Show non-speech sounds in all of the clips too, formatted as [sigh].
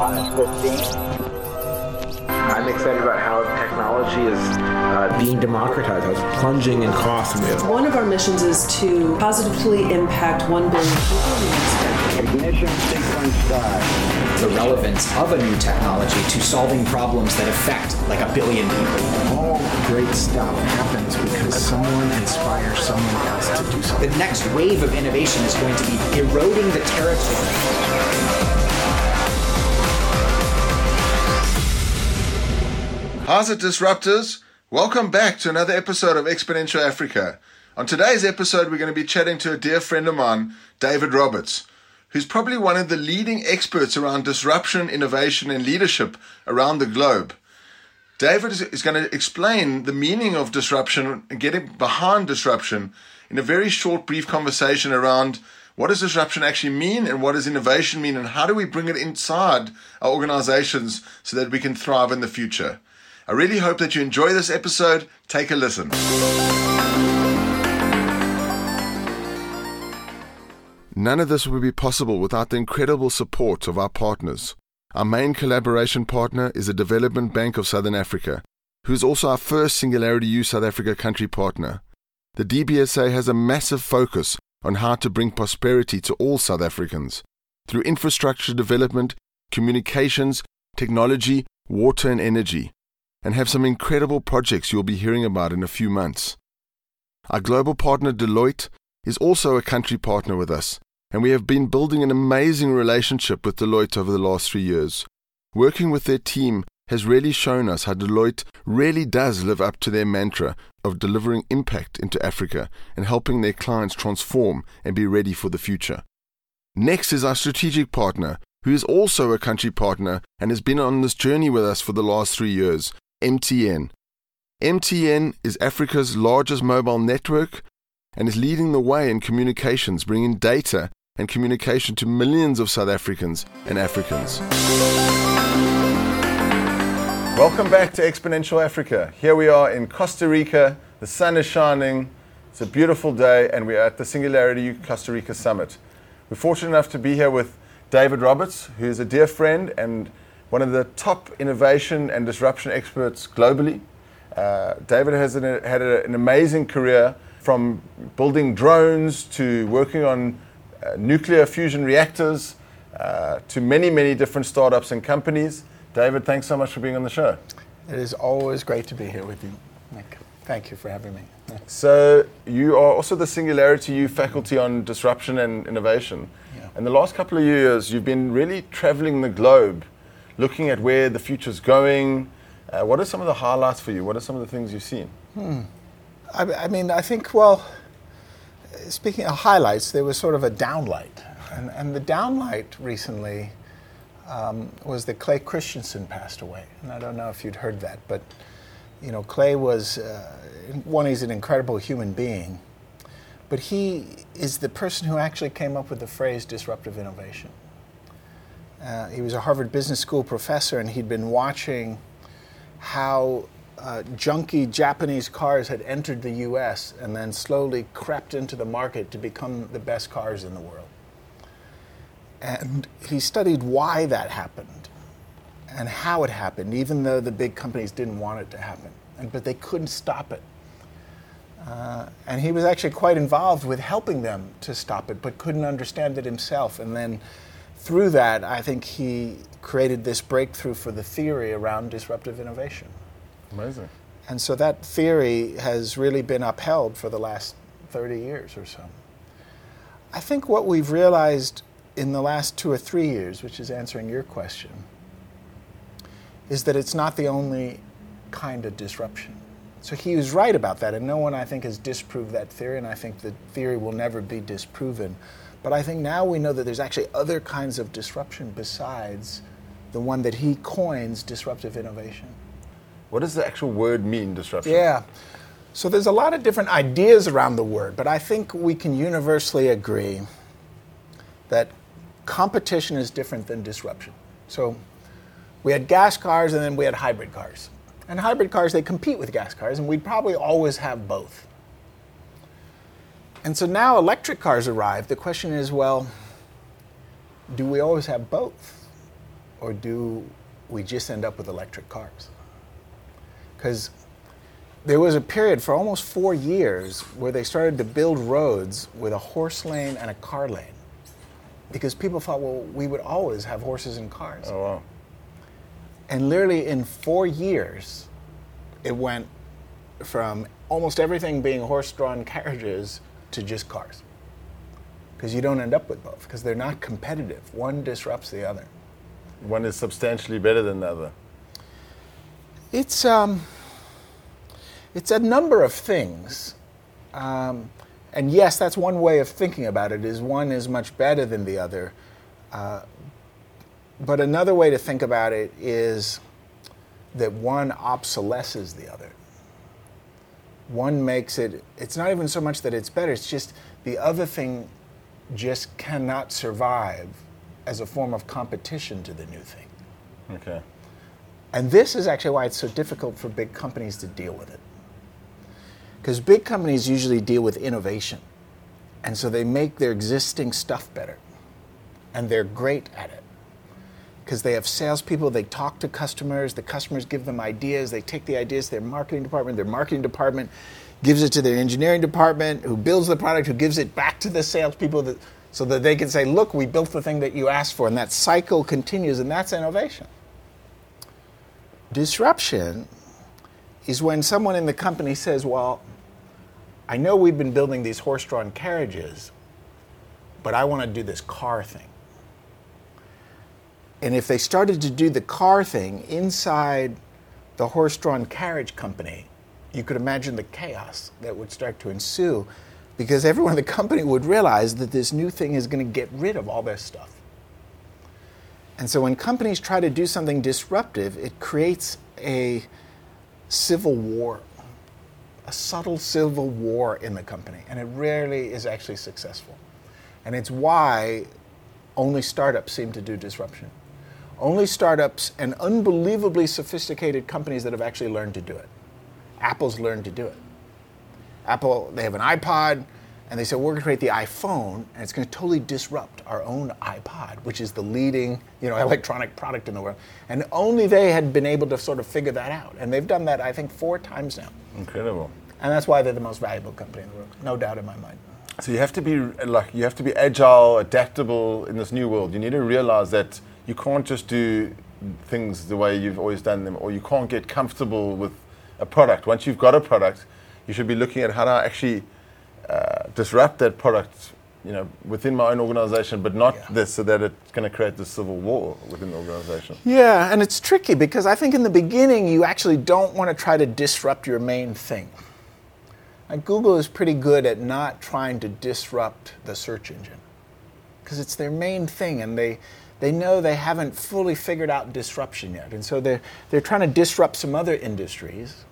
My name is Christine. I'm excited about how technology is uh, being democratized, how it's plunging in cost. One of our missions is to positively impact 1 billion people in the next decade. Ignition sequence start. The relevance of a new technology to solving problems that affect like a billion people. All great stuff happens because someone inspires someone else to do something. The next wave of innovation is going to be eroding the territory. How's it, disruptors? Welcome back to another episode of Exponential Africa. On today's episode, we're going to be chatting to a dear friend of mine, David Roberts, who's probably one of the leading experts around disruption, innovation, and leadership around the globe. David is- going to explain the meaning of disruption and getting behind disruption in a very short, brief conversation around what does disruption actually mean and what does innovation mean and how do we bring it inside our organizations so that we can thrive in the future. I really hope that you enjoy this episode. Take a listen. None of this would be possible without the incredible support of our partners. Our main collaboration partner is the Development Bank of Southern Africa, who is also our first Singularity U South Africa country partner. The DBSA has a massive focus on how to bring prosperity to all South Africans through infrastructure development, communications, technology, water, and energy, and have some incredible projects you'll be hearing about in a few months. Our global partner Deloitte is also a country partner with us, and we have been building an amazing relationship with Deloitte over the last three years. Working with their team has really shown us how Deloitte really does live up to their mantra of delivering impact into Africa and helping their clients transform and be ready for the future. Next is our strategic partner, who is also a country partner and has been on this journey with us for the last three years, MTN. MTN is Africa's largest mobile network and is leading the way in communications, bringing data and communication to millions of South Africans and Africans. Welcome back to Exponential Africa. Here we are in Costa Rica. The sun is shining. It's a beautiful day, and we're at the Singularity Costa Rica Summit. We're fortunate enough to be here with David Roberts, who is a dear friend and one of the top innovation and disruption experts globally. Uh, David has an, had a, an amazing career from building drones to working on uh, nuclear fusion reactors uh, to many, many different startups and companies. David, thanks so much for being on the show. It is always great to be here with you, Nick. Thank you for having me. [laughs] So, you are also the Singularity U faculty on disruption and innovation. Yeah. And the last couple of years, you've been really traveling the globe, looking at where the future's going. Uh, what are some of the highlights for you? What are some of the things you've seen? I, I mean, I think, well, speaking of highlights, there was sort of a downlight. And, and the downlight recently um, was that Clay Christensen passed away. And I don't know if you'd heard that, but, you know, Clay was, uh, one, he's an incredible human being, but he is the person who actually came up with the phrase disruptive innovation. Uh, he was a Harvard Business School professor, and he'd been watching how uh, junky Japanese cars had entered the US and then slowly crept into the market to become the best cars in the world. And he studied why that happened and how it happened, even though the big companies didn't want it to happen. And, but they couldn't stop it. Uh, and he was actually quite involved with helping them to stop it, but couldn't understand it himself. And then through that, I think he created this breakthrough for the theory around disruptive innovation. Amazing. And so that theory has really been upheld for the last 30 years or so. I think what we've realized in the last two or three years, which is answering your question, is that it's not the only kind of disruption. So he was right about that, and no one, I think, has disproved that theory, and I think the theory will never be disproven. But I think now we know that there's actually other kinds of disruption besides the one that he coins disruptive innovation. What does the actual word mean, disruption? Yeah. So there's a lot of different ideas around the word, but I think we can universally agree that competition is different than disruption. So we had gas cars and then we had hybrid cars. And hybrid cars, they compete with gas cars, and we'd probably always have both. And so now electric cars arrive. The question is well, do we always have both? or do we just end up with electric cars? Because there was a period for almost four years where they started to build roads with a horse lane and a car lane. Because people thought, well, we would always have horses and cars. Oh wow. And literally in four years, it went from almost everything being horse drawn carriages to just cars. Because you don't end up with both, because they're not competitive. One disrupts the other. One is substantially better than the other. It's, um, it's a number of things. Um, and yes, that's one way of thinking about it, is one is much better than the other. Uh, but another way to think about it is that one obsolesces the other. One makes it, it's not even so much that it's better, it's just the other thing just cannot survive as a form of competition to the new thing. Okay. And this is actually why it's so difficult for big companies to deal with it. Because big companies usually deal with innovation. And so they make their existing stuff better. And they're great at it. Because they have salespeople, they talk to customers, the customers give them ideas, they take the ideas to their marketing department, their marketing department gives it to their engineering department, who builds the product, who gives it back to the salespeople that, so that they can say, look, we built the thing that you asked for. And that cycle continues, and that's innovation. Disruption is when someone in the company says, Well, I know we've been building these horse drawn carriages, but I want to do this car thing. And if they started to do the car thing inside the horse drawn carriage company, you could imagine the chaos that would start to ensue because everyone in the company would realize that this new thing is going to get rid of all their stuff. And so when companies try to do something disruptive, it creates a civil war, a subtle civil war in the company. And it rarely is actually successful. And it's why only startups seem to do disruption. Only startups and unbelievably sophisticated companies that have actually learned to do it. Apple's learned to do it. Apple, they have an iPod, and they said, we're going to create the iPhone, and it's going to totally disrupt our own iPod, which is the leading you know, [laughs] electronic product in the world. And only they had been able to sort of figure that out. And they've done that, I think, four times now. Incredible. And that's why they're the most valuable company in the world, no doubt in my mind. So you have to be like you have to be agile, adaptable in this new world. You need to realize that you can't just do things the way you've always done them, or you can't get comfortable with a product. Once you've got a product, you should be looking at how to actually uh, disrupt that product, you know, within my own organization, but not Yeah. this, so that it's going to create this civil war within the organization. Yeah, and it's tricky because I think in the beginning you actually don't want to try to disrupt your main thing. Like Google is pretty good at not trying to disrupt the search engine because it's their main thing and they they know they haven't fully figured out disruption yet. And so they're, they're trying to disrupt some other industries.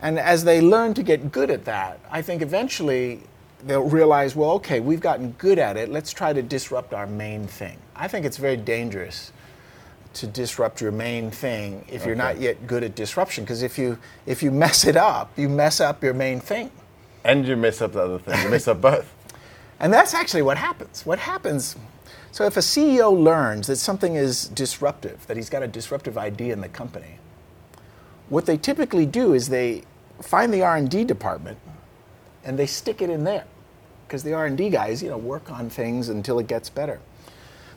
And as they learn to get good at that, I think eventually they'll realize, well, okay, we've gotten good at it. Let's try to disrupt our main thing. I think it's very dangerous to disrupt your main thing if you're not yet good at disruption. Because if you if you mess it up, you mess up your main thing. And you mess up the other thing. You mess up both. [laughs] And that's actually what happens. What happens? So if a CEO learns that something is disruptive, that he's got a disruptive idea in the company, what they typically do is they find the R&D department and they stick it in there because the R&D guys, you know, work on things until it gets better.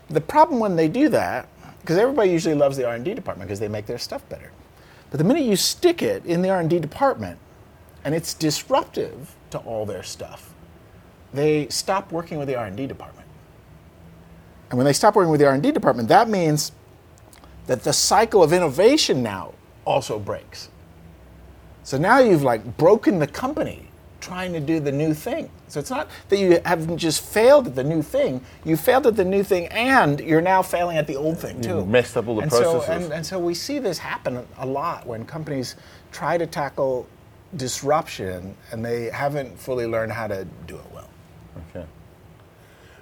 The problem when they do that, because everybody usually loves the R&D department because they make their stuff better. But the minute you stick it in the R&D department and it's disruptive to all their stuff, they stop working with the R&D department. And when they stop working with the R&D department, that means that the cycle of innovation now also breaks. So now you've like broken the company trying to do the new thing. So it's not that you haven't just failed at the new thing, you failed at the new thing and you're now failing at the old thing too. You've messed up all the and So, processes. and, and so we see this happen a lot when companies try to tackle disruption and they haven't fully learned how to do it well. Okay.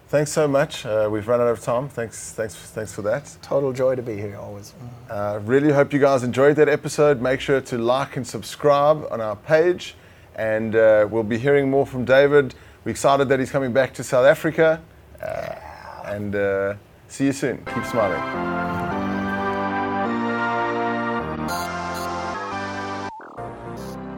Thanks so much. Uh, we've run out of time. Thanks, thanks, thanks for that. Total joy to be here always. Uh, really hope you guys enjoyed that episode. Make sure to like and subscribe on our page, and uh, we'll be hearing more from David. We're excited that he's coming back to South Africa, uh, and uh, See you soon. Keep smiling.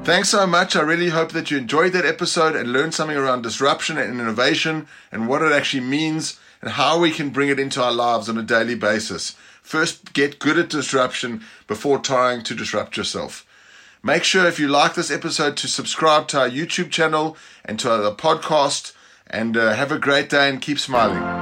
Thanks so much. I really hope that you enjoyed that episode and learned something around disruption and innovation and what it actually means and how we can bring it into our lives on a daily basis. First, get good at disruption before trying to disrupt yourself. Make sure if you like this episode to subscribe to our YouTube channel and to our podcast and uh, have a great day and keep smiling.